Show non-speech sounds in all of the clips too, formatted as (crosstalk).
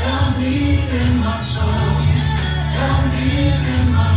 down deep in my soul, down deep in my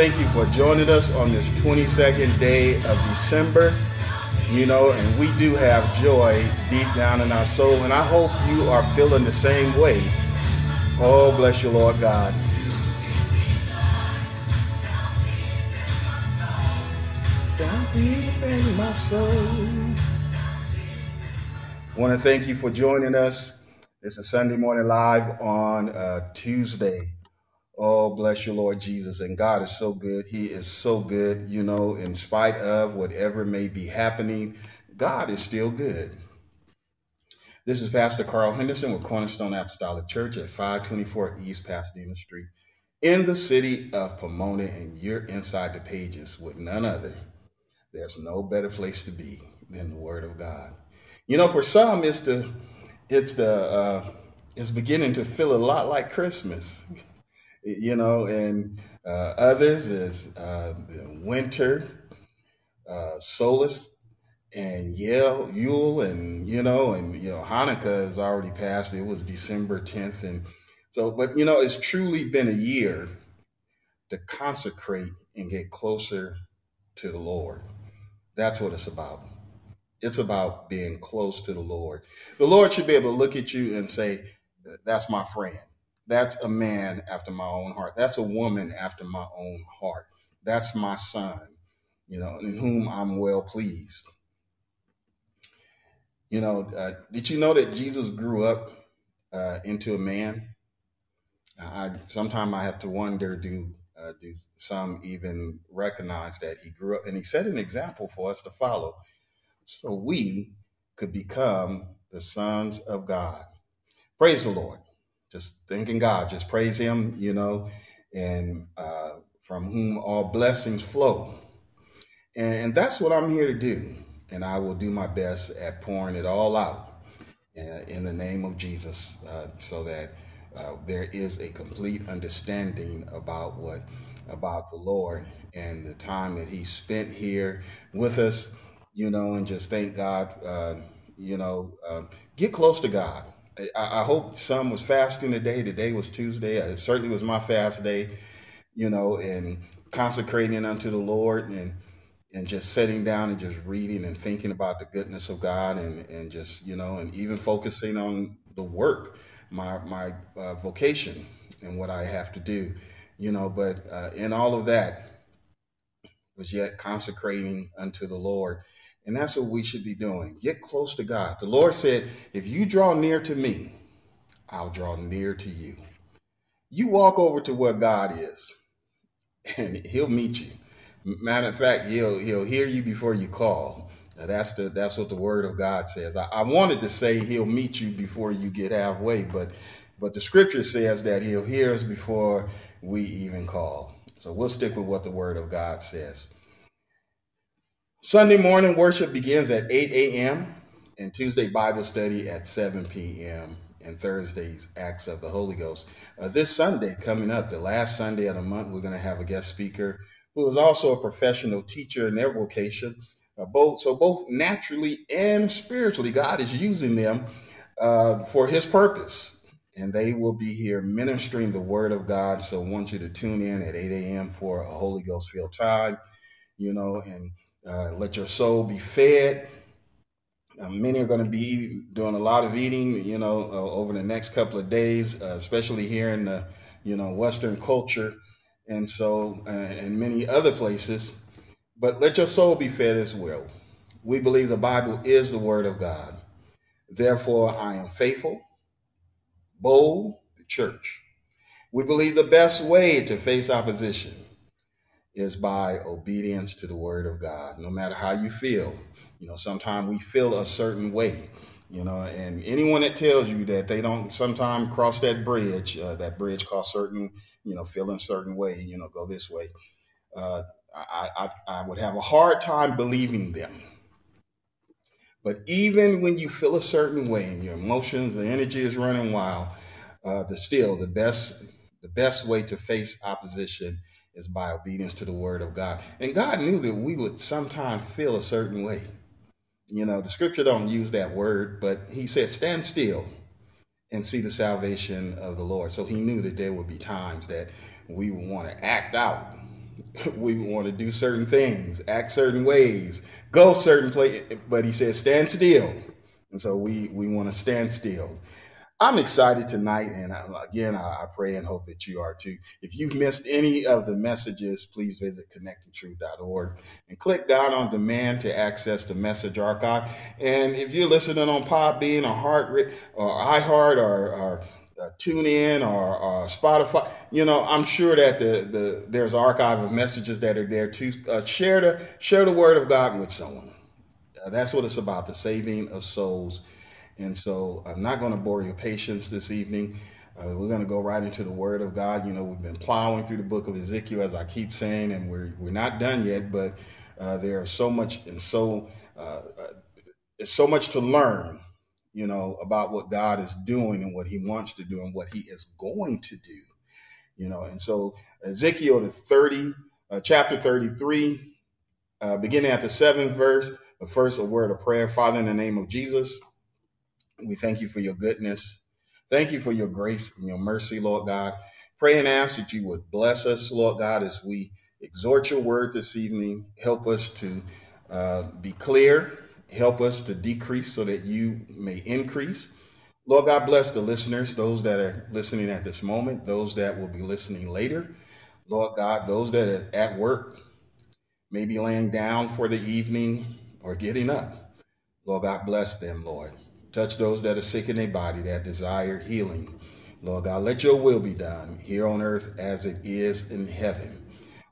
thank you for joining us on this 22nd day of December. You know, and we do have joy deep down in our soul, and I hope you are feeling the same way. Oh, bless you, Lord God. In my soul. want to thank you for joining us. It's a Sunday morning live on uh, Tuesday. Oh, bless you, Lord Jesus. And God is so good. He is so good, you know, in spite of whatever may be happening, God is still good. This is Pastor Carl Henderson with Cornerstone Apostolic Church at 524 East Pasadena Street in the city of Pomona. And you're inside the pages with none other. There's no better place to be than the Word of God. You know, for some, it's the it's the uh, it's beginning to feel a lot like Christmas, (laughs) you know, and uh, others is uh, winter, uh, solace, and Yale, Yule, and you know, and you know, Hanukkah has already passed. It was December 10th, and so, but you know, it's truly been a year to consecrate and get closer to the Lord. That's what it's about. It's about being close to the Lord. The Lord should be able to look at you and say, That's my friend. That's a man after my own heart. That's a woman after my own heart. That's my son, you know, in whom I'm well pleased. You know, uh, did you know that Jesus grew up uh, into a man? I sometimes I have to wonder, do uh, do some even recognize that he grew up and he set an example for us to follow, so we could become the sons of God. Praise the Lord. Just thanking God. Just praise Him. You know, and uh, from whom all blessings flow. And that's what I'm here to do. And I will do my best at pouring it all out uh, in the name of Jesus uh, so that uh, there is a complete understanding about what, about the Lord and the time that He spent here with us, you know, and just thank God, uh, you know, um, get close to God. I, I hope some was fasting today. Today was Tuesday. It certainly was my fast day, you know, and consecrating unto the Lord and and just sitting down and just reading and thinking about the goodness of God and, and just, you know, and even focusing on the work, my, my uh, vocation and what I have to do, you know, but uh, in all of that was yet consecrating unto the Lord. And that's what we should be doing. Get close to God. The Lord said, if you draw near to me, I'll draw near to you. You walk over to where God is, and he'll meet you. Matter of fact, he'll he'll hear you before you call. Now, that's the that's what the word of God says. I, I wanted to say he'll meet you before you get halfway, but but the scripture says that he'll hear us before we even call. So we'll stick with what the word of God says. Sunday morning worship begins at 8 a.m. and Tuesday Bible study at 7 p.m. and Thursdays Acts of the Holy Ghost. Uh, this Sunday coming up, the last Sunday of the month, we're going to have a guest speaker who is also a professional teacher in their vocation. Uh, both so both naturally and spiritually, God is using them uh, for His purpose, and they will be here ministering the Word of God. So I want you to tune in at 8 a.m. for a Holy Ghost filled time, you know, and uh, let your soul be fed. Uh, many are going to be doing a lot of eating, you know, uh, over the next couple of days, uh, especially here in the, you know, Western culture, and so uh, and many other places. But let your soul be fed as well. We believe the Bible is the Word of God. Therefore, I am faithful, bold, church. We believe the best way to face opposition is by obedience to the word of God. No matter how you feel, you know, sometimes we feel a certain way, you know, and anyone that tells you that they don't sometimes cross that bridge, uh, that bridge costs certain, you know, feeling a certain way, you know, go this way. Uh, I, I, I would have a hard time believing them. But even when you feel a certain way and your emotions, the energy is running wild, uh, the still the best the best way to face opposition is by obedience to the word of God. And God knew that we would sometimes feel a certain way. You know, the scripture don't use that word, but he said, stand still and see the salvation of the Lord. So he knew that there would be times that we would want to act out. (laughs) we would want to do certain things, act certain ways, go certain places. But he said, stand still. And so we, we want to stand still. I'm excited tonight, and again, I, pray and hope that you are too. If you've missed any of the messages, please visit connectingtruth.org and click down on demand to access the message archive. And if you're listening on Podbean or Heart or iHeart or, or uh, TuneIn or, or, Spotify, you know, I'm sure that the, the there's an archive of messages that are there too. Uh, share the share the word of God with someone. Uh, that's what it's about: the saving of souls and so I'm not going to bore your patience this evening. Uh, we're going to go right into the Word of God. You know, we've been plowing through the book of Ezekiel, as I keep saying, and we're we're not done yet. But uh, are so much and so uh, uh so much to learn. You know about what God is doing and what He wants to do and what He is going to do. You know, and so Ezekiel thirty, uh, chapter thirty-three, uh, beginning at the seventh verse. But first, a word of prayer. Father, in the name of Jesus. We thank you for your goodness. Thank you for your grace and your mercy, Lord God. Pray and ask that you would bless us, Lord God, as we exhort your word this evening. Help us to uh, be clear. Help us to decrease so that you may increase. Lord God, bless the listeners, those that are listening at this moment, those that will be listening later. Lord God, those that are at work, maybe laying down for the evening or getting up. Lord God, bless them, Lord. Touch those that are sick in their body, that desire healing. Lord God, let your will be done here on earth as it is in heaven.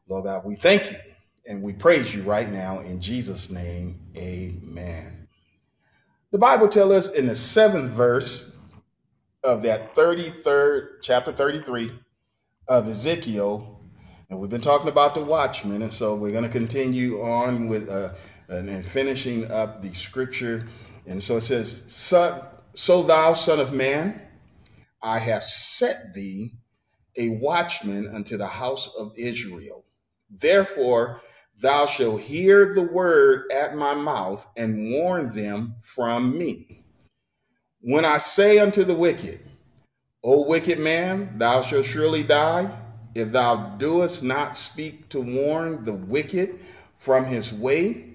Lord God, we thank you and we praise you right now in Jesus' name. Amen. The Bible tells us in the seventh verse of that 33rd, chapter 33 of Ezekiel, and we've been talking about the watchman, and so we're going to continue on with uh, and finishing up the scripture and so it says, son, So thou, son of man, I have set thee a watchman unto the house of Israel. Therefore, thou shalt hear the word at my mouth and warn them from me. When I say unto the wicked, O wicked man, thou shalt surely die, if thou doest not speak to warn the wicked from his way,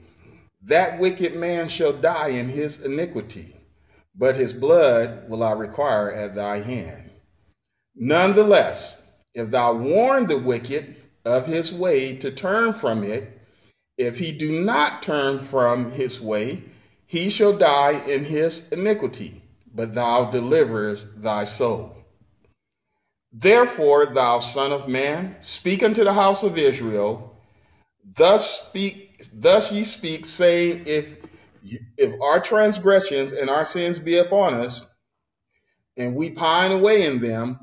that wicked man shall die in his iniquity, but his blood will I require at thy hand. Nonetheless, if thou warn the wicked of his way to turn from it, if he do not turn from his way, he shall die in his iniquity, but thou deliverest thy soul. Therefore, thou son of man, speak unto the house of Israel, thus speak, thus ye speak, saying, if if our transgressions and our sins be upon us, and we pine away in them,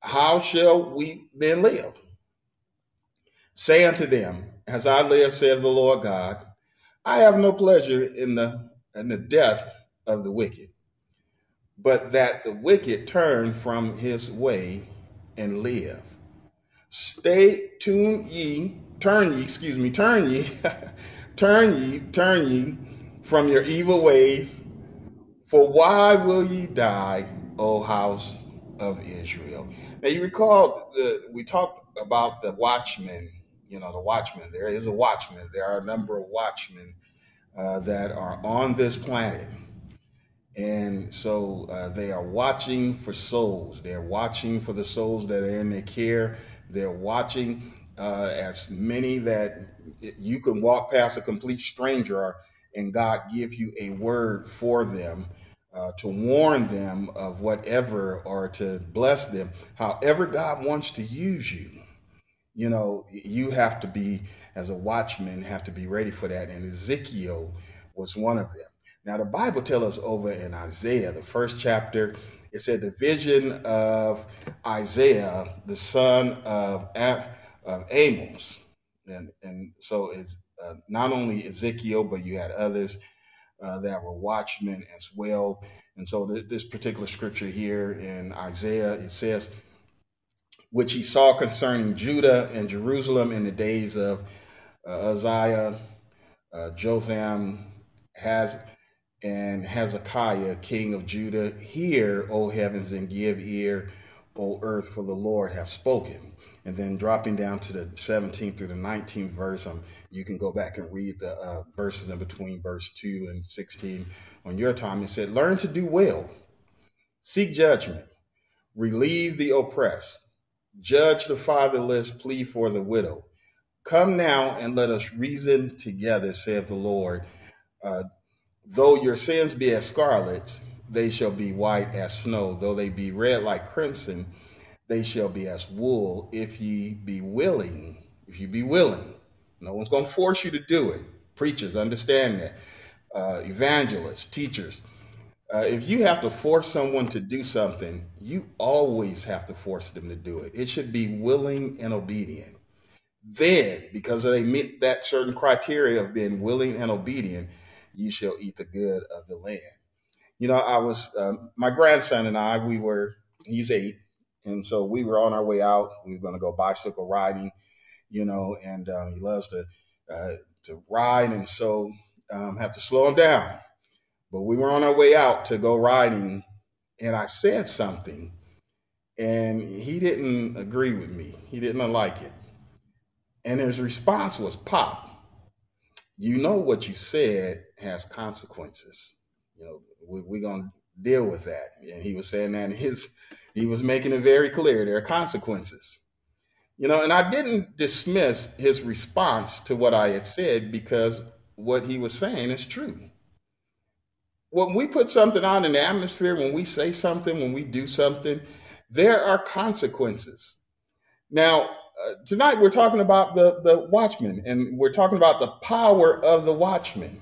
how shall we then live? Say unto them, As I live, saith the Lord God, I have no pleasure in the in the death of the wicked, but that the wicked turn from his way and live. Stay tune ye, turn ye, excuse me, turn ye, (laughs) turn ye, turn ye from your evil ways. For why will ye die, O house of Israel? Now you recall the, we talked about the watchmen. You know, the watchmen. There is a watchman. There are a number of watchmen uh, that are on this planet. And so uh, they are watching for souls. They're watching for the souls that are in their care. They're watching uh, as many that you can walk past a complete stranger and God give you a word for them uh, to warn them of whatever or to bless them. However, God wants to use you, you know, you have to be, as a watchman, have to be ready for that. And Ezekiel was one of them. Now, the Bible tells us over in Isaiah, the first chapter, it said the vision of Isaiah, the son of, of Amos. And, and so it's uh, not only Ezekiel, but you had others uh, that were watchmen as well. And so th- this particular scripture here in Isaiah, it says, which he saw concerning Judah and Jerusalem in the days of uh, Uzziah, uh, Jotham, Ahaz and Hezekiah, king of Judah. Hear, O heavens, and give ear, O earth, for the Lord hath spoken. And then dropping down to the 17th through the 19th verse, um, you can go back and read the uh, verses in between verse 2 and 16 on your time. It said, Learn to do well, seek judgment, relieve the oppressed, judge the fatherless, plead for the widow. Come now and let us reason together, saith the Lord. Uh, though your sins be as scarlet, they shall be white as snow. Though they be red like crimson, they shall be as wool if ye be willing. If you be willing, no one's going to force you to do it. Preachers understand that. Uh, evangelists, teachers. Uh, if you have to force someone to do something, you always have to force them to do it. It should be willing and obedient. Then, because they meet that certain criteria of being willing and obedient, you shall eat the good of the land. You know, I was, um, my grandson and I, we were, he's eight, and so we were on our way out. We were going to go bicycle riding, you know, and uh, he loves to uh, to ride, and so um, have to slow him down. But we were on our way out to go riding, and I said something, and he didn't agree with me. He didn't like it, and his response was, "Pop, you know what you said has consequences. You know, we, we're gonna deal with that." And he was saying that in his he was making it very clear there are consequences. You know, and I didn't dismiss his response to what I had said because what he was saying is true. When we put something out in the atmosphere, when we say something, when we do something, there are consequences. Now, uh, tonight we're talking about the, the watchman, and we're talking about the power of the watchman.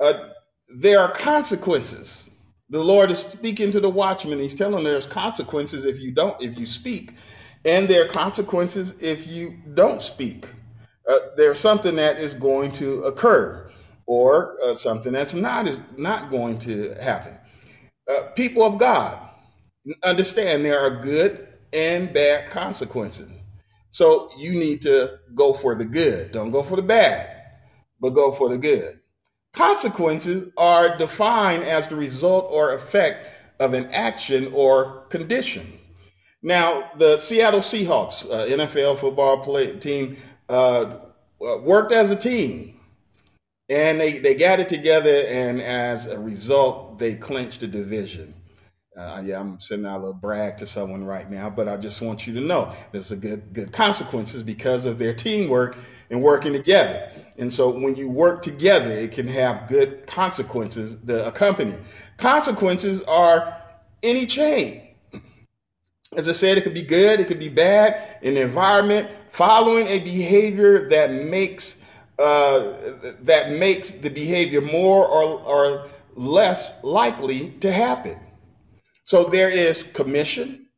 Uh, there are consequences the Lord is speaking to the watchman. He's telling there's consequences if you don't, if you speak, and there are consequences if you don't speak. Uh, there's something that is going to occur, or uh, something that's not is not going to happen. Uh, people of God understand there are good and bad consequences. So you need to go for the good. Don't go for the bad, but go for the good. Consequences are defined as the result or effect of an action or condition. Now, the Seattle Seahawks, uh, NFL football play, team, uh, uh, worked as a team and they, they got it together, and as a result, they clinched the division. Uh, yeah, I'm sending out a little brag to someone right now, but I just want you to know there's a good good consequences because of their teamwork and working together. And so when you work together, it can have good consequences that accompany. Consequences are any change. As I said, it could be good, it could be bad in the environment, following a behavior that makes uh, that makes the behavior more or, or less likely to happen. So there is commission,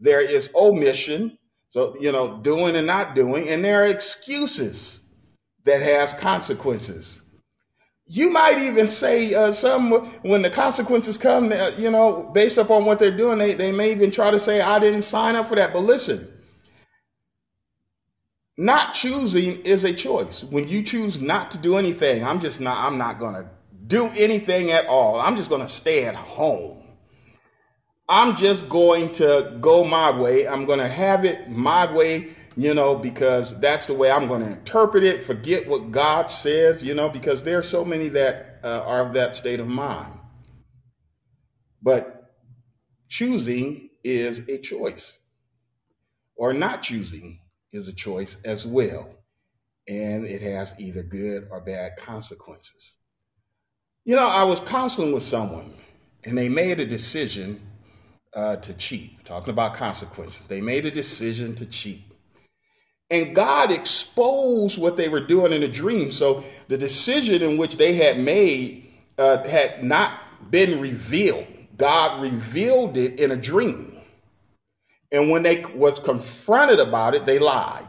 there is omission, so you know, doing and not doing, and there are excuses that has consequences. You might even say uh, some when the consequences come, uh, you know, based upon what they're doing, they, they may even try to say, I didn't sign up for that. But listen, not choosing is a choice. When you choose not to do anything, I'm just not, I'm not going to do anything at all. I'm just going to stay at home. I'm just going to go my way. I'm going to have it my way, you know, because that's the way I'm going to interpret it. Forget what God says, you know, because there are so many that uh, are of that state of mind. But choosing is a choice, or not choosing is a choice as well. And it has either good or bad consequences. You know, I was counseling with someone and they made a decision uh, to cheat, talking about consequences. They made a decision to cheat. And God exposed what they were doing in a dream. So the decision in which they had made uh, had not been revealed. God revealed it in a dream. And when they was confronted about it, they lied.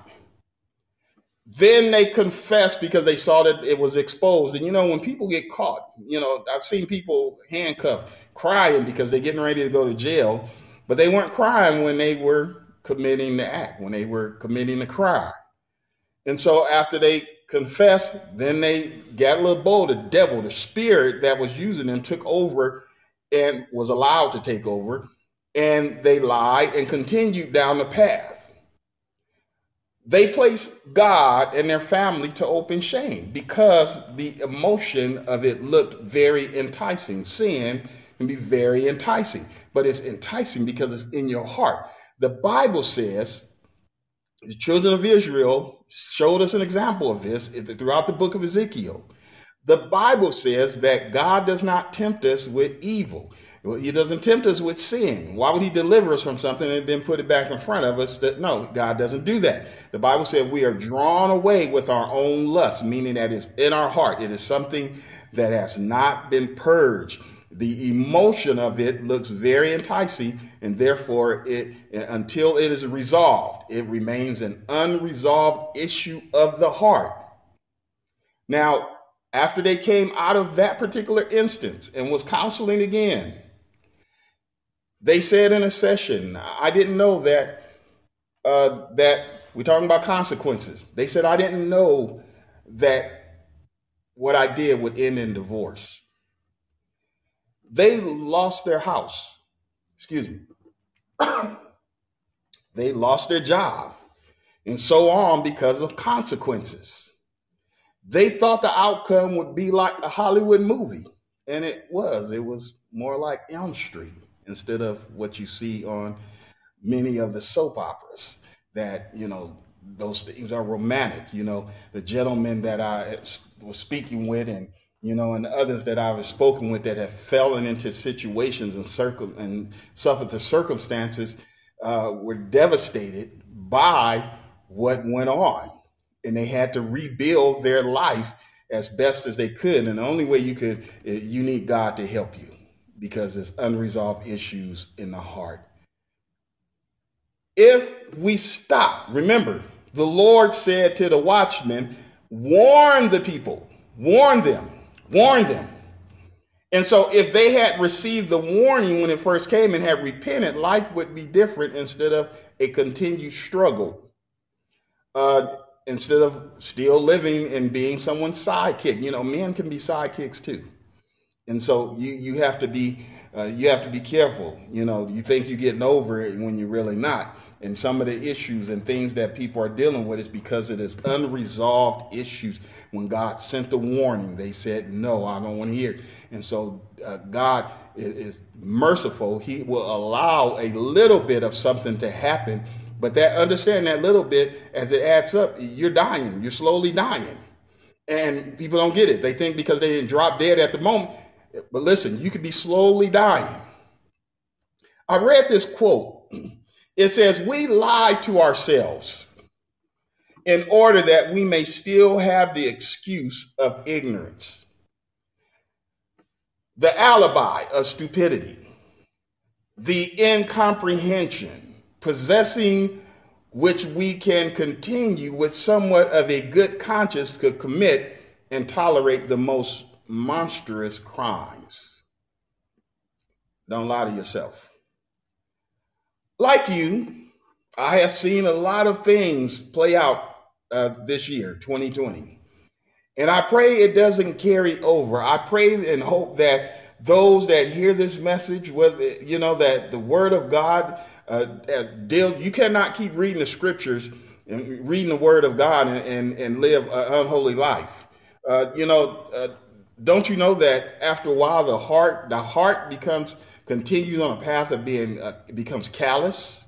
Then they confessed because they saw that it was exposed. And you know, when people get caught, you know, I've seen people handcuffed crying because they're getting ready to go to jail, but they weren't crying when they were committing the act, when they were committing the crime. And so after they confessed, then they got a little bold. The devil, the spirit that was using them, took over and was allowed to take over. And they lied and continued down the path. They placed God and their family to open shame because the emotion of it looked very enticing. Sin can be very enticing, but it's enticing because it's in your heart. The Bible says the children of Israel showed us an example of this throughout the book of Ezekiel. The Bible says that God does not tempt us with evil. He doesn't tempt us with sin. Why would he deliver us from something and then put it back in front of us? That no, God doesn't do that. The Bible said we are drawn away with our own lust, meaning that it's in our heart. It is something that has not been purged. The emotion of it looks very enticing, and therefore, it until it is resolved, it remains an unresolved issue of the heart. Now, after they came out of that particular instance and was counseling again, they said in a session, I didn't know that uh, that we're talking about consequences. They said I didn't know that what I did would end in divorce. They lost their house. Excuse me. (coughs) they lost their job and so on because of consequences. They thought the outcome would be like a Hollywood movie, and it was. It was more like Elm Street instead of what you see on many of the soap operas that, you know, those things are romantic. You know, the gentleman that I was speaking with and, you know, and others that I've spoken with that have fallen into situations and circum and suffered the circumstances uh, were devastated by what went on. And they had to rebuild their life as best as they could. And the only way you could, you need God to help you because there's unresolved issues in the heart. If we stop, remember, the Lord said to the watchmen, warn the people, warn them, warn them. And so, if they had received the warning when it first came and had repented, life would be different instead of a continued struggle. Uh, instead of still living and being someone's sidekick. You know, men can be sidekicks too and so you you have to be uh, you have to be careful. You know, you think you're getting over it when you're really not. And some of the issues and things that people are dealing with is because it is unresolved issues. When God sent the warning, they said, "No, I don't want to hear." And so uh, God is, is merciful. He will allow a little bit of something to happen, but that understand that little bit as it adds up, you're dying. You're slowly dying, and people don't get it. They think because they didn't drop dead at the moment. But listen, you could be slowly dying. I read this quote. It says, "We lie to ourselves." in order that we may still have the excuse of ignorance, the alibi of stupidity, the incomprehension, possessing which we can continue with somewhat of a good conscience to commit and tolerate the most monstrous crimes. Don't lie to yourself. Like you, I have seen a lot of things play out uh, this year, 2020. And I pray it doesn't carry over. I pray and hope that those that hear this message, whether you know that the Word of God uh, uh, deal, you cannot keep reading the Scriptures and reading the Word of God and and, and live an unholy life. Uh, you know, uh, don't you know that after a while the heart the heart becomes continues on a path of being uh, becomes callous,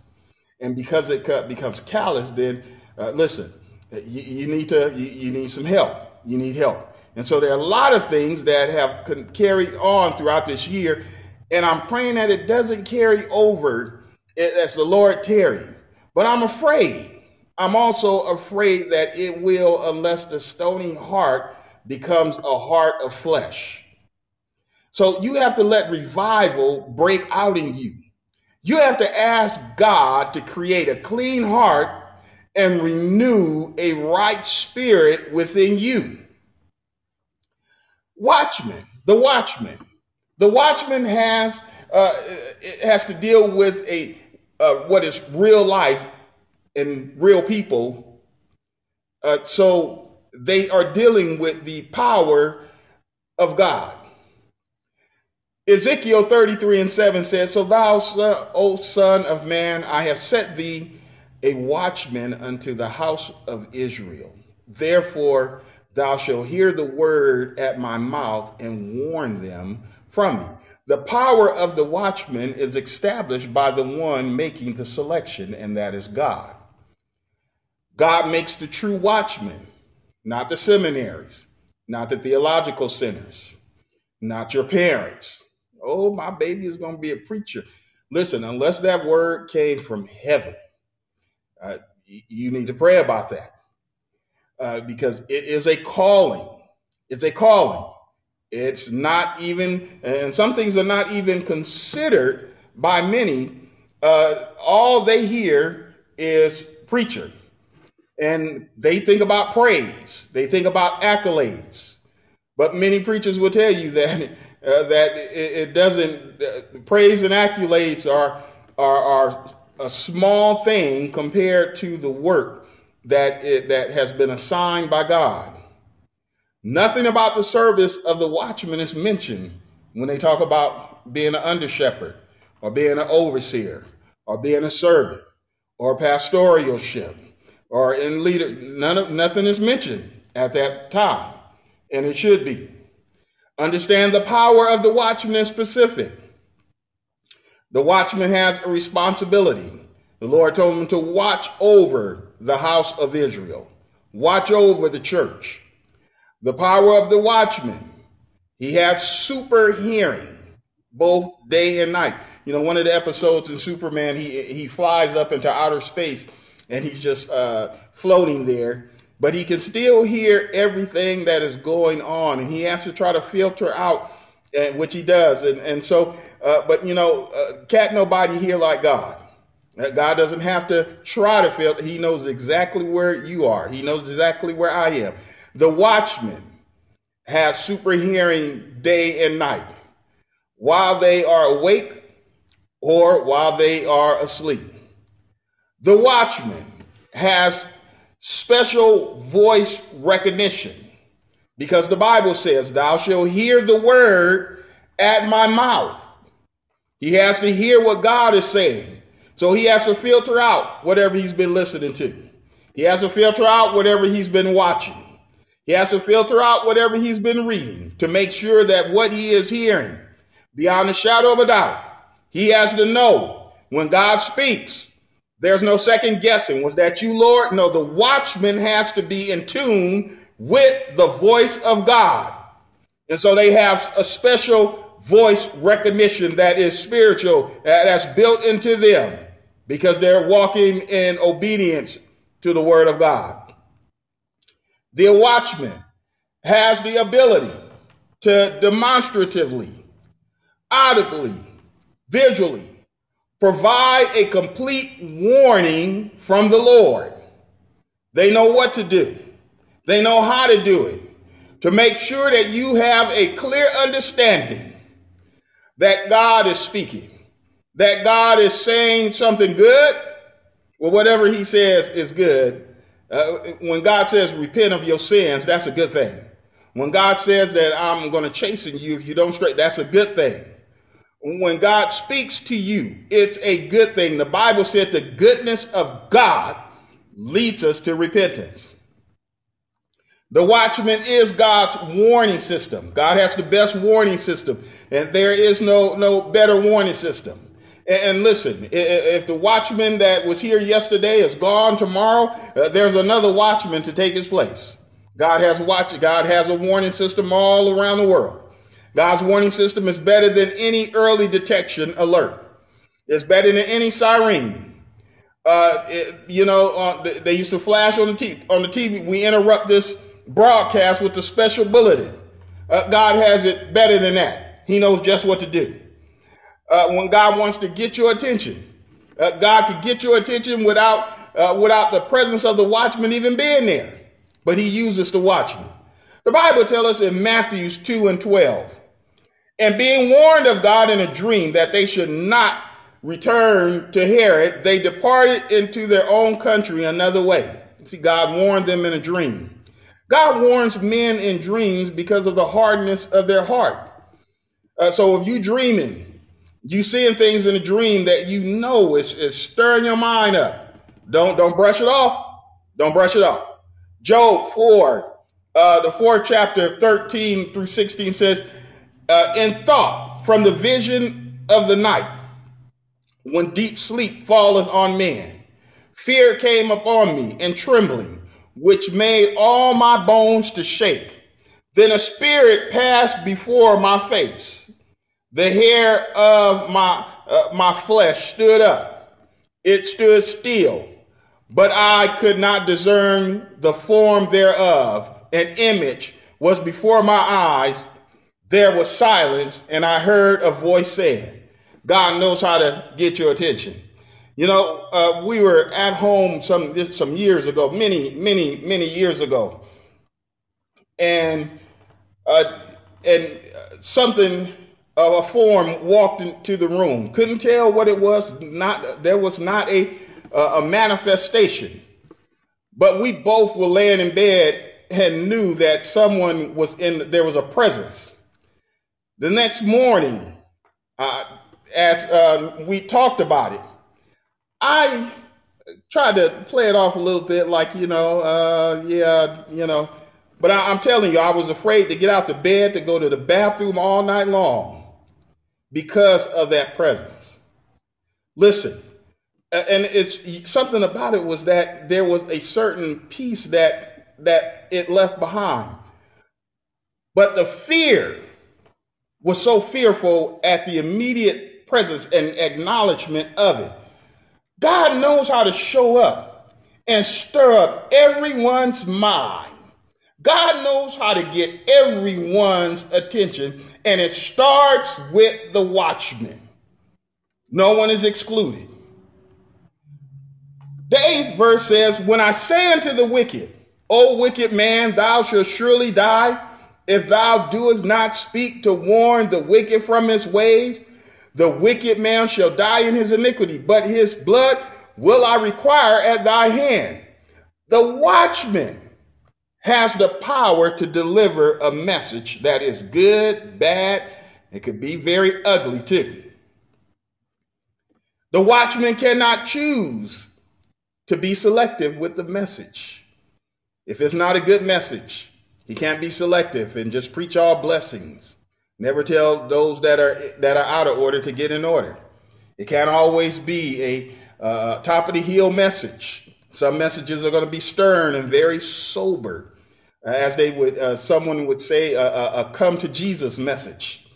and because it becomes callous, then uh, listen, you, you need to you, you, need some help. You need help. And so there are a lot of things that have carried on throughout this year and i'm praying that it doesn't carry over as the lord tarry. But i'm afraid. I'm also afraid that it will unless the stony heart becomes a heart of flesh so you have to let revival break out in you you have to ask god to create a clean heart and renew a right spirit within you. Watchman, the watchman. The watchman has uh, has to deal with a uh, what is real life and real people. Uh, so they are dealing with the power of God. Ezekiel 33 and 7 says, So thou, O son of man, I have set thee a watchman unto the house of Israel. Therefore, thou shalt hear the word at my mouth and warn them from me. The power of the watchman is established by the one making the selection, and that is God. God makes the true watchman, not the seminaries, not the theological centers, not your parents. Oh, my baby is going to be a preacher. Listen, unless that word came from heaven, uh, you need to pray about that uh, because it is a calling. It's a calling. It's not even, and some things are not even considered by many. Uh, all they hear is preacher. And they think about praise, they think about accolades. But many preachers will tell you that uh, that it, it doesn't. Uh, praise and accolades are are are a small thing compared to the work that it, that has been assigned by God. Nothing about the service of the watchman is mentioned when they talk about being an under shepherd or being an overseer or being a servant or pastoralship or in leader. None of nothing is mentioned at that time, and it should be. Understand the power of the watchman is specific. The watchman has a responsibility. The Lord told him to watch over the house of Israel, watch over the church. The power of the watchman, he has super hearing both day and night. You know, one of the episodes in Superman, he he flies up into outer space and he's just uh, floating there, but he can still hear everything that is going on, and he has to try to filter out, uh, which he does. And and so uh, but you know, uh, cat nobody here like God. Uh, God doesn't have to try to filter He knows exactly where you are. He knows exactly where I am. The watchman has super hearing day and night while they are awake or while they are asleep. The watchman has special voice recognition because the Bible says, Thou shalt hear the word at my mouth. He has to hear what God is saying. So he has to filter out whatever he's been listening to. He has to filter out whatever he's been watching. He has to filter out whatever he's been reading to make sure that what he is hearing beyond a shadow of a doubt. He has to know when God speaks, there's no second guessing. Was that you, Lord? No, the watchman has to be in tune with the voice of God. And so they have a special voice recognition that is spiritual, that's built into them because they're walking in obedience to the word of God. The watchman has the ability to demonstratively, audibly, visually provide a complete warning from the Lord. They know what to do. They know how to do it to make sure that you have a clear understanding that God is speaking, that God is saying something good. Well, whatever he says is good. Uh, when God says repent of your sins, that's a good thing. When God says that I'm going to chasten you if you don't straight, that's a good thing. When God speaks to you, it's a good thing. The Bible said the goodness of God leads us to repentance. The watchman is God's warning system. God has the best warning system, and there is no no better warning system. And, listen, if the watchman that was here yesterday is gone tomorrow, uh, there's another watchman to take his place. God has watch. God has a warning system all around the world. God's warning system is better than any early detection alert. It's better than any siren. Uh, it, you know, uh, they used to flash on the, t- on the TV. We interrupt this broadcast with a special bulletin. Uh, God has it better than that. He knows just what to do. Uh, when God wants to get your attention, uh, God could get your attention without uh, without the presence of the watchman even being there. But He uses the watchman. The Bible tells us in Matthew 2 and 12, and being warned of God in a dream that they should not return to Herod, they departed into their own country another way. See, God warned them in a dream. God warns men in dreams because of the hardness of their heart. Uh, so if you dreaming, you seeing things in a dream that you know is, is stirring your mind up, don't don't brush it off. Don't brush it off. Job 4, uh, the fourth chapter, 13 through 16 says, uh, in thought from the vision of the night, when deep sleep falleth on man, fear came upon me and trembling which made all my bones to shake. Then a spirit passed before my face. The hair of my, uh, my flesh stood up. It stood still, but I could not discern the form thereof. An image was before my eyes. There was silence, and I heard a voice saying, God knows how to get your attention. You know, uh, we were at home some some years ago, many, many, many years ago, and uh, and something of a form walked into the room. Couldn't tell what it was. Not there was not a a manifestation, but we both were laying in bed and knew that someone was in. There was a presence. The next morning, uh, as uh, we talked about it I tried to play it off a little bit, like you know, uh, yeah, you know. But I, I'm telling you, I was afraid to get out the bed to go to the bathroom all night long because of that presence. Listen, and it's something about it was that there was a certain peace that that it left behind. But the fear was so fearful at the immediate presence and acknowledgement of it God knows how to show up and stir up everyone's mind. God knows how to get everyone's attention, and it starts with the watchman. No one is excluded. The eighth verse says, When I say unto the wicked, O wicked man, thou shalt surely die, if thou doest not speak to warn the wicked from his ways, the wicked man shall die in his iniquity, but his blood will I require at thy hand. The watchman has the power to deliver a message that is good, bad, it could be very ugly too. The watchman cannot choose to be selective with the message. If it's not a good message, he can't be selective and just preach all blessings. Never tell those that are that are out of order to get in order. It can't always be a uh, top of the heel message. Some messages are going to be stern and very sober, uh, as they would uh, someone would say a, a, a, come to Jesus message.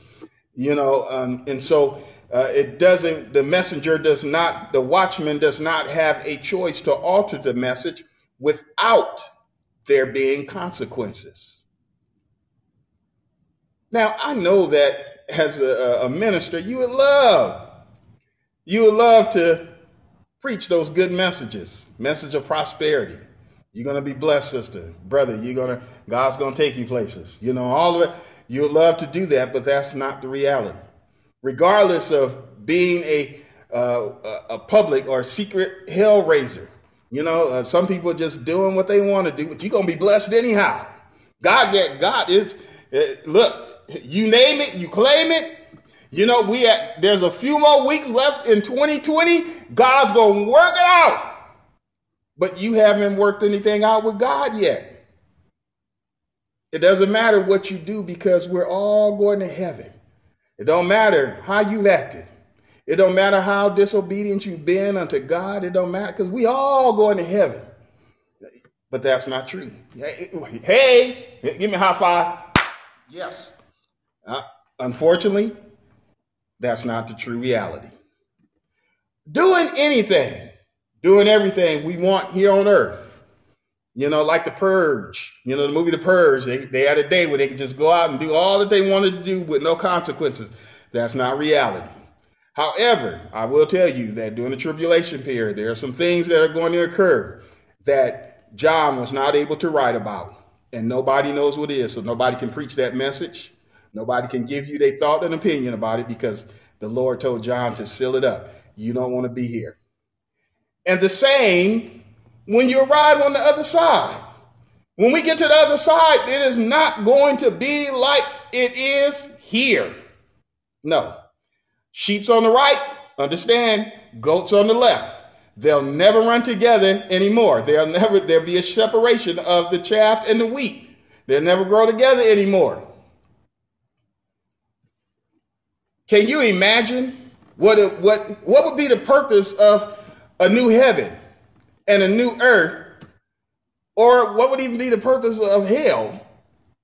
You know, um, and so uh, it doesn't. The messenger does not. The watchman does not have a choice to alter the message without there being consequences. Now, I know that as a, a minister, you would love, you would love to preach those good messages, message of prosperity. You're gonna be blessed, sister, brother. You're gonna, God's gonna take you places. You know, all of it. You would love to do that, but that's not the reality. Regardless of being a uh, a public or secret hell raiser, you know, uh, some people are just doing what they want to do, but you're gonna be blessed anyhow. God, get God is uh, look. You name it, you claim it. You know, we at, there's a few more weeks left in 2020. God's gonna work it out, but you haven't worked anything out with God yet. It doesn't matter what you do because we're all going to heaven. It don't matter how you've acted. It don't matter how disobedient you've been unto God. It don't matter because we all going to heaven. But that's not true. Hey, give me a high five. Yes. Uh, unfortunately, that's not the true reality. Doing anything, doing everything we want here on earth, you know, like the Purge, you know, the movie The Purge, they, they had a day where they could just go out and do all that they wanted to do with no consequences. That's not reality. However, I will tell you that during the tribulation period, there are some things that are going to occur that John was not able to write about, and nobody knows what it is. So nobody can preach that message. Nobody can give you their thought and opinion about it because the Lord told John to seal it up. You don't want to be here. And the same when you arrive on the other side. When we get to the other side, it is not going to be like it is here. No. Sheep's on the right, understand, goats on the left. They'll never run together anymore. They'll never, there'll be a separation of the chaff and the wheat. They'll never grow together anymore. Can you imagine what, it, what, what would be the purpose of a new heaven and a new earth? Or what would even be the purpose of hell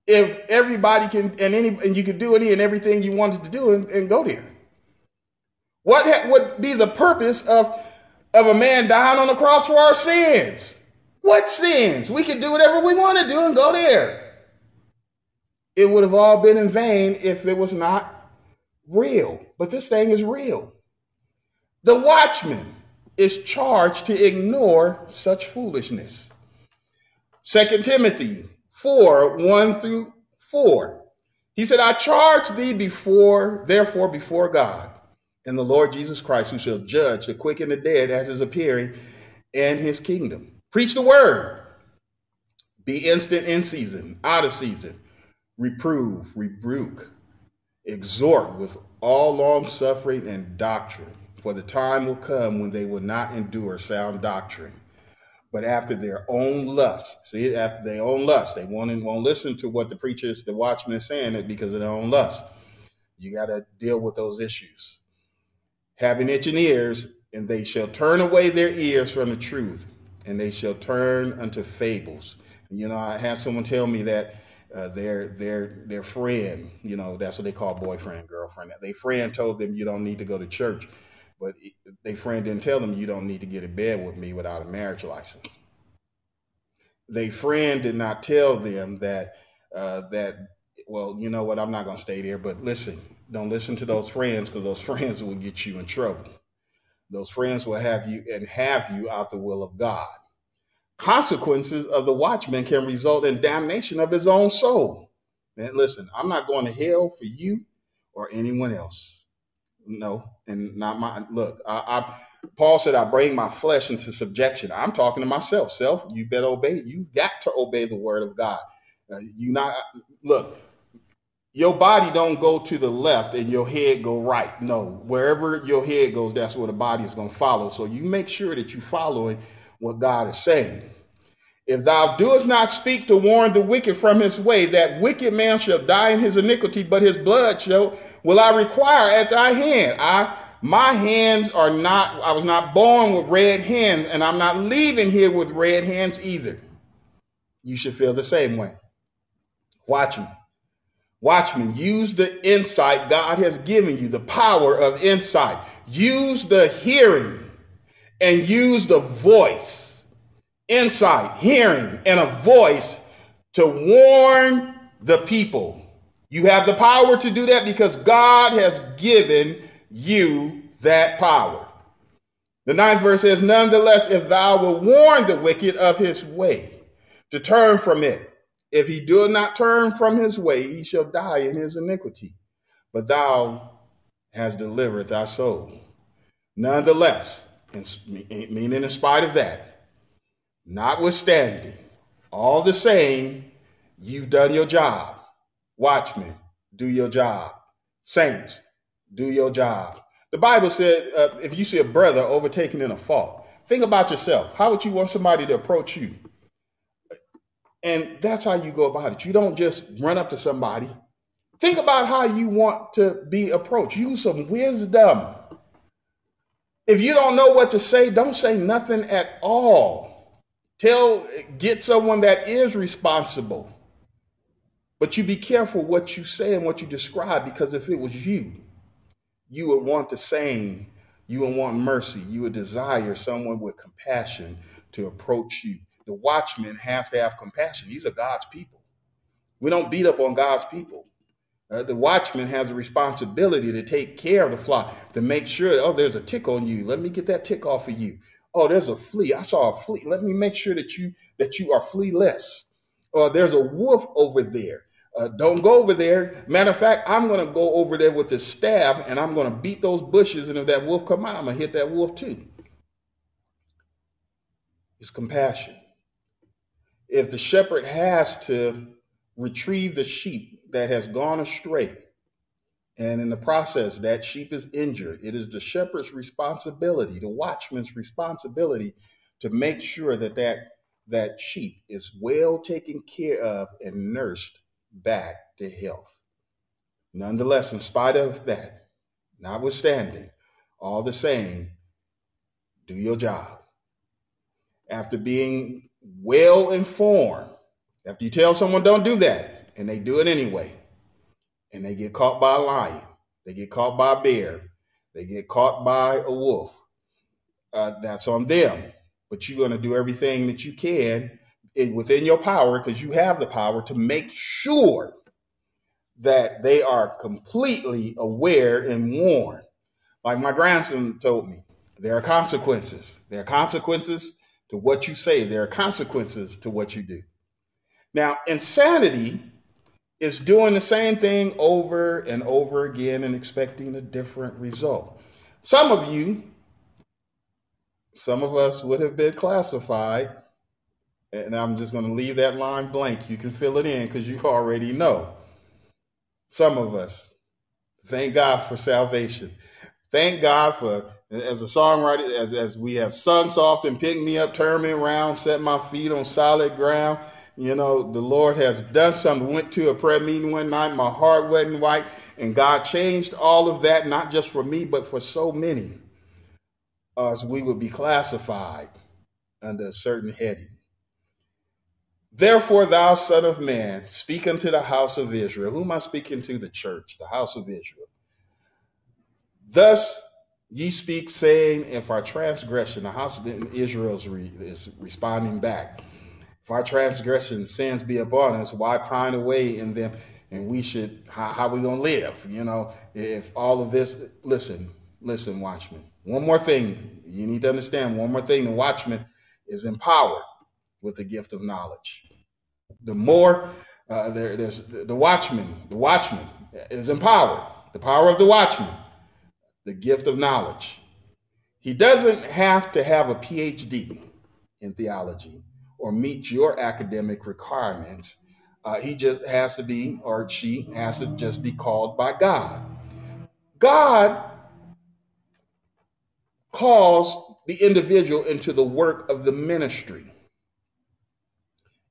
if everybody can and any and you could do any and everything you wanted to do and, and go there? What ha- would be the purpose of, of a man dying on the cross for our sins? What sins? We could do whatever we want to do and go there. It would have all been in vain if it was not real. But this thing is real. The watchman is charged to ignore such foolishness. 2 Timothy 4 1 through 4. He said, I charge thee before, therefore, before God and the Lord Jesus Christ, who shall judge the quick and the dead as is appearing in his kingdom. Preach the word. Be instant in season, out of season. Reprove, rebuke, exhort with all long suffering and doctrine. For the time will come when they will not endure sound doctrine, but after their own lust. See, after their own lust, they won't, won't listen to what the preachers, the watchmen is saying it because of their own lust. You got to deal with those issues having itching ears, and they shall turn away their ears from the truth, and they shall turn unto fables. You know, I had someone tell me that uh, their their their friend, you know, that's what they call boyfriend, girlfriend. Their friend told them you don't need to go to church, but their friend didn't tell them you don't need to get in bed with me without a marriage license. Their friend did not tell them that uh, that well, you know what, I'm not going to stay there, but listen, don't listen to those friends because those (laughs) friends will get you in trouble. Those friends will have you and have you out the will of God. Consequences of the watchman can result in damnation of his own soul. And listen, I'm not going to hell for you or anyone else. No, and not my look. I, I Paul said, I bring my flesh into subjection. I'm talking to myself. Self, you better obey. You've got to obey the word of God. Uh, you not look your body don't go to the left and your head go right. No, wherever your head goes, that's where the body is going to follow. So you make sure that you're following what God is saying. If thou doest not speak to warn the wicked from his way, that wicked man shall die in his iniquity, but his blood shall will I require at thy hand. I my hands are not, I was not born with red hands, and I'm not leaving here with red hands either. You should feel the same way. Watch me. Watchmen, use the insight God has given you, the power of insight. Use the hearing and use the voice insight, hearing, and a voice to warn the people. You have the power to do that because God has given you that power. The ninth verse says, Nonetheless, if thou will warn the wicked of his way, to turn from it, if he do not turn from his way, he shall die in his iniquity. But thou hast delivered thy soul. Nonetheless, meaning in spite of that, Notwithstanding, all the same, you've done your job. Watchmen, do your job. Saints, do your job. The Bible said uh, if you see a brother overtaken in a fault, think about yourself. How would you want somebody to approach you? And that's how you go about it. You don't just run up to somebody. Think about how you want to be approached. Use some wisdom. If you don't know what to say, don't say nothing at all. Tell, get someone that is responsible. But you be careful what you say and what you describe because if it was you, you would want the same. You would want mercy. You would desire someone with compassion to approach you. The watchman has to have compassion. These are God's people. We don't beat up on God's people. Uh, the watchman has a responsibility to take care of the flock, to make sure, oh, there's a tick on you. Let me get that tick off of you oh, there's a flea. I saw a flea. Let me make sure that you that you are flealess. Or there's a wolf over there. Uh, don't go over there. Matter of fact, I'm going to go over there with the staff and I'm going to beat those bushes. And if that wolf come out, I'm going to hit that wolf too. It's compassion. If the shepherd has to retrieve the sheep that has gone astray, and in the process, that sheep is injured. It is the shepherd's responsibility, the watchman's responsibility to make sure that that, that sheep is well taken care of and nursed back to health. Nonetheless, in spite of that, notwithstanding, all the same, do your job. After being well informed, after you tell someone don't do that, and they do it anyway, and they get caught by a lion, they get caught by a bear, they get caught by a wolf, uh, that's on them. But you're going to do everything that you can within your power because you have the power to make sure that they are completely aware and warned. Like my grandson told me, there are consequences. There are consequences to what you say, there are consequences to what you do. Now, insanity is doing the same thing over and over again and expecting a different result. Some of you, some of us would have been classified, and I'm just going to leave that line blank. You can fill it in because you already know. Some of us, thank God for salvation. Thank God for, as a songwriter, as, as we have sung soft and pick me up, turn me around, set my feet on solid ground you know, the Lord has done something. Went to a prayer meeting one night, my heart wasn't right, and God changed all of that, not just for me, but for so many, as we would be classified under a certain heading. Therefore, thou son of man, speak unto the house of Israel. Who am I speaking to? The church, the house of Israel. Thus ye speak, saying, if our transgression, the house of Israel is, re, is responding back if our transgression sins be upon us, why pine away in them? And we should, how, how we going to live? You know, if all of this, listen, listen, watchman. One more thing you need to understand. One more thing the watchman is empowered with the gift of knowledge. The more uh, there, there's the watchman, the watchman is empowered. The power of the watchman, the gift of knowledge. He doesn't have to have a PhD in theology or meet your academic requirements. Uh, he just has to be, or she has to just be called by God. God calls the individual into the work of the ministry.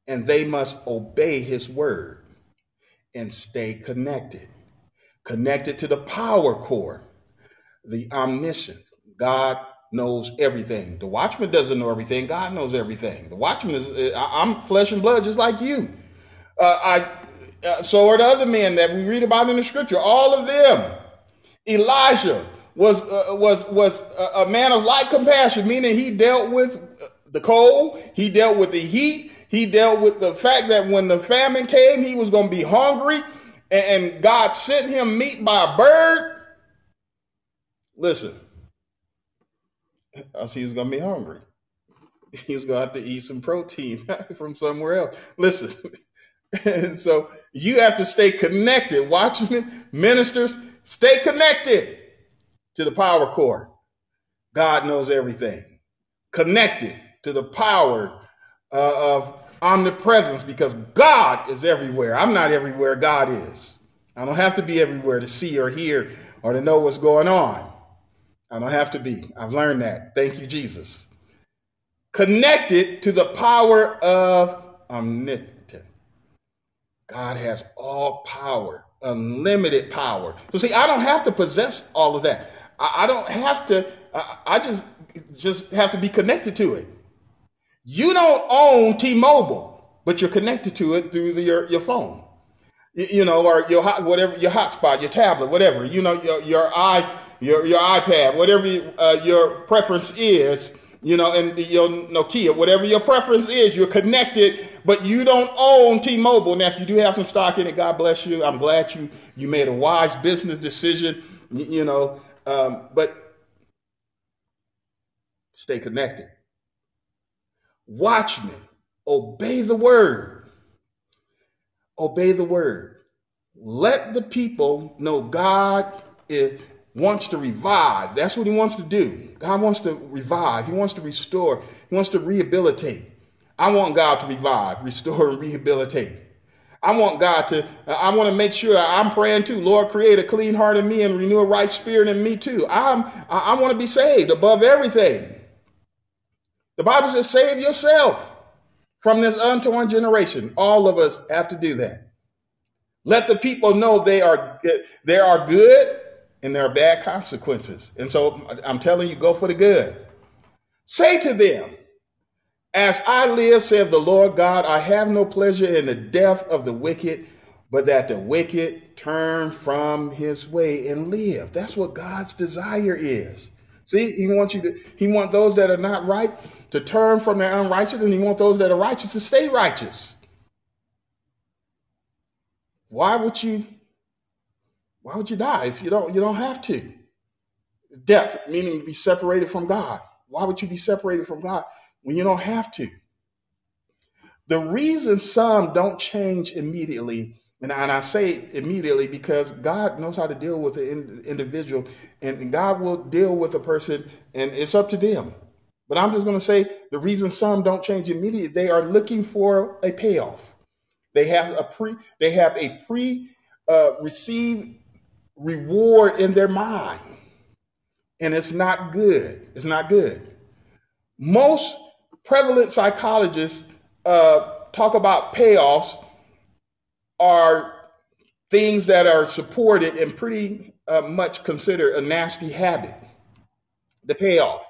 and they must obey his word and stay connected. Connected to the power core, the omniscient. God knows everything. The watchman doesn't know everything. God knows everything. The watchman is, I'm flesh and blood just like you. Uh, I, uh, so are the other men that we read about in the scripture. All of them. Elijah was uh, was was a, a man of like compassion, meaning he dealt with the cold, he dealt with the heat, he dealt with the fact that when the famine came, he was going to be hungry, and God sent him meat by a bird. Listen, I see he's to be hungry. He's to have to eat some protein (laughs) from somewhere else. Listen, (laughs) and so you have to stay connected. Watchmen, ministers, stay connected to the power core. God knows everything. Connected to the power uh, of omnipresence because God is everywhere. I'm not everywhere, God is. I don't have to be everywhere to see or hear or to know what's going on. I don't have to be. I've learned that. Thank you, Jesus. Connected to the power of omnipresence. God has all power, unlimited power. So see, I don't have to possess all of that. I, don't have to. I, just just have to be connected to it. You don't own T-Mobile, but you're connected to it through the, your your phone. You, know, or your hot whatever your hotspot, your tablet, whatever. You know, your your i your your iPad, whatever uh, your preference is you know, and your Nokia, whatever your preference is, you're connected, but you don't own T-Mobile. Now, if you do have some stock in it, God bless you. I'm glad you you made a wise business decision. You, you know, um, but stay connected. Watchmen, obey the word. Obey the word. Let the people know God is wants to revive. That's what he wants to do. God wants to revive. He wants to restore. He wants to rehabilitate. I want God to revive, restore, and rehabilitate. I want God to, uh, I want to make sure I'm praying too. Lord, create a clean heart in me and renew a right spirit in me too. I'm, I, want to be saved above everything. The Bible says, save yourself from this untorn generation. All of us have to do that. Let the people know they are, uh, they are good and there are bad consequences. And so I'm telling you, go for the good. Say to them, As I live, saith the Lord God, I have no pleasure in the death of the wicked, but that the wicked turn from his way and live. That's what God's desire is. See, he wants you to, he wants those that are not right to turn from their unrighteous, and he wants those that are righteous to stay righteous. Why would you why would you die if you don't you don't have to? Death, meaning to be separated from God. Why would you be separated from God when you don't have to? The reason some don't change immediately, and I, say immediately because God knows how to deal with the individual, and God will deal with a person, and it's up to them. But I'm just going to say the reason some don't change immediately, they are looking for a payoff. They have a pre, they have a pre uh, received reward in their mind. And it's not good. It's not good. Most prevalent psychologists uh, talk about payoffs are things that are supported and pretty uh, much considered a nasty habit. The payoff,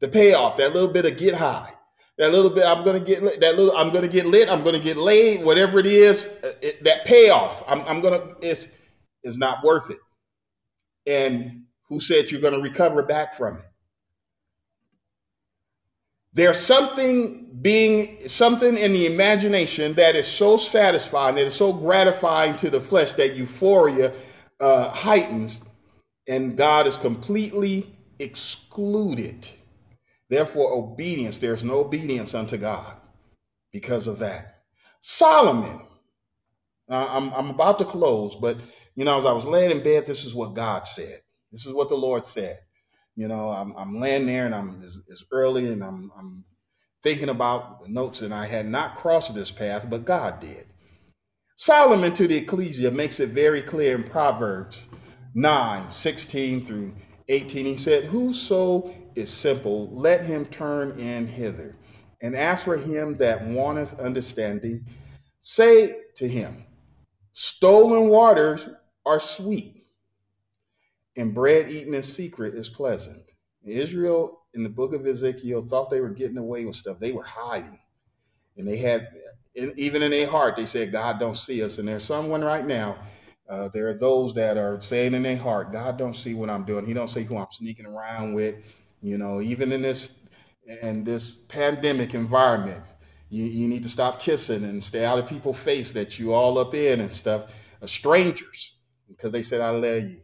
the payoff, that little bit of get high, that little bit I'm gonna get lit, that little I'm gonna get lit, I'm gonna get laid, whatever it is, uh, it, that payoff, I'm, I'm gonna it's is not worth it. And who said you're going to recover back from it? There's something being something in the imagination that is so satisfying, that is so gratifying to the flesh that euphoria uh, heightens, and God is completely excluded. Therefore, obedience, there's no obedience unto God because of that. Solomon, uh, I'm, I'm about to close, but you know, as I was laying in bed, this is what God said. This is what the Lord said. You know, I'm, I'm laying there and I'm it's, it's early and I'm, I'm thinking about the notes and I had not crossed this path, but God did. Solomon to the Ecclesia makes it very clear in Proverbs 9, 16 through 18. He said, Whoso is simple, let him turn in hither, and ask for him that wanteth understanding, say to him, Stolen waters are sweet, and bread eaten in secret is pleasant. Israel in the book of Ezekiel thought they were getting away with stuff. They were hiding. And they had, even in their heart, they said, God don't see us. And there's someone right now, uh, there are those that are saying in their heart, God don't see what I'm doing. He don't see who I'm sneaking around with. You know, even in this in this pandemic environment, you, you need to stop kissing and stay out of people's face that you all up in and stuff. Uh, strangers, because they said I love you.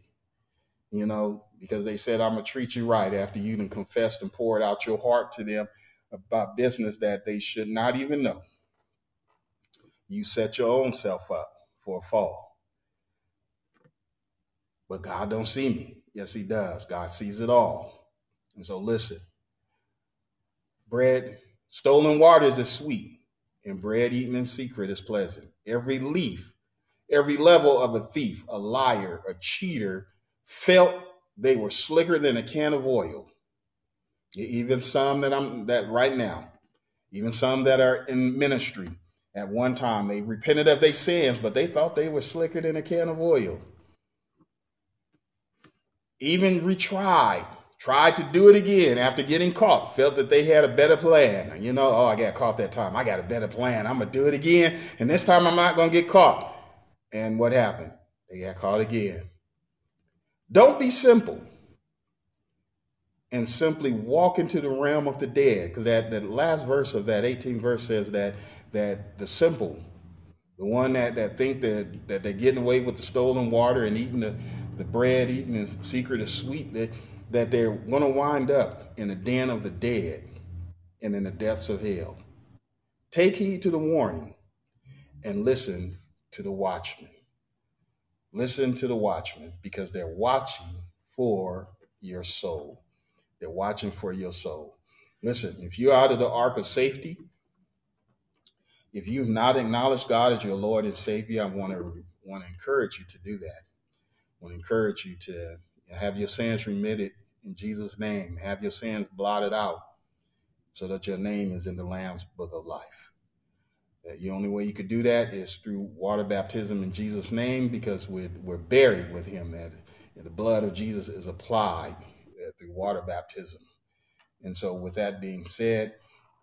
You know, because they said I'm gonna treat you right after you even confessed and poured out your heart to them about business that they should not even know. You set your own self up for a fall. But God don't see me. Yes, he does. God sees it all. And so listen. Bread, stolen waters is sweet, and bread eaten in secret is pleasant. Every leaf, every level of a thief, a liar, a cheater felt they were slicker than a can of oil. Even some that I'm that right now, even some that are in ministry at one time, they repented of their sins, but they thought they were slicker than a can of oil. Even retried, tried to do it again after getting caught, felt that they had a better plan. You know, oh, I got caught that time. I got a better plan. I'm gonna do it again, and this time I'm not gonna get caught. And what happened? They got caught again. Don't be simple and simply walk into the realm of the dead. Because that, that last verse of that 18th verse says that that the simple, the one that, that think that, that they're getting away with the stolen water and eating the, the bread, eating the secret is sweet, that, that they're going to wind up in the den of the dead and in the depths of hell. Take heed to the warning and listen to the watchman. Listen to the watchman because they're watching for your soul. They're watching for your soul. Listen, if you're out of the ark of safety, if you've not acknowledged God as your Lord and Savior, I want to want to encourage you to do that. I want to encourage you to have your sins remitted in Jesus' name. Have your sins blotted out so that your name is in the Lamb's book of life. The only way you could do that is through water baptism in Jesus' name because we're, we're buried with him. And the blood of Jesus is applied through water baptism. And so, with that being said,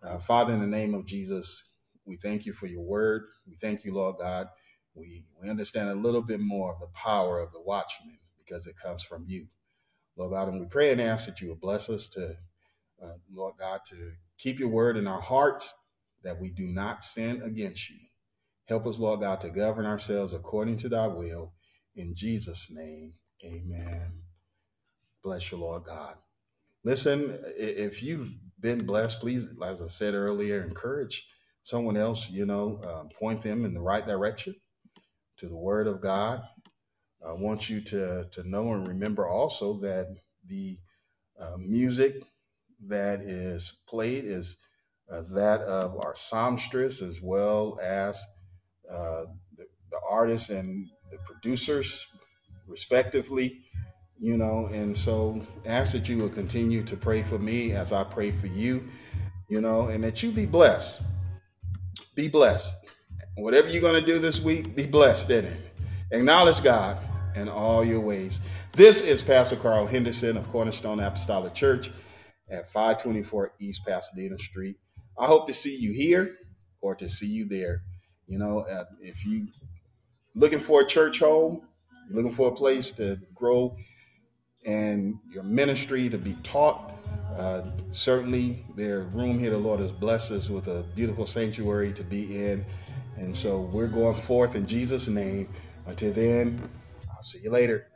uh, Father, in the name of Jesus, we thank you for your word. We thank you, Lord God. We, we understand a little bit more of the power of the watchman because it comes from you, Lord God. And we pray and ask that you would bless us to, uh, Lord God, to keep your word in our hearts that we do not sin against you. Help us, Lord God, to govern ourselves according to thy will. In Jesus' name, amen. Bless you, Lord God. Listen, if you've been blessed, please, as I said earlier, encourage someone else, you know, uh, point them in the right direction to the Word of God. I want you to, to know and remember also that the uh, music that is played is uh, that of our songstress as well as uh, the, the artists and the producers, respectively you know, and so ask that you will continue to pray for me as I pray for you, you know, and that you be blessed. Be blessed. Whatever you're going to do this week, be blessed in it. Acknowledge God in all your ways. This is Pastor Carl Henderson of Cornerstone Apostolic Church at 524 East Pasadena Street. I hope to see you here or to see you there. You know, uh, if you looking for a church home, looking for a place to grow and your ministry to be taught. Uh, certainly, there's room here. The Lord has blessed us with a beautiful sanctuary to be in. And so we're going forth in Jesus' name. Until then, I'll see you later.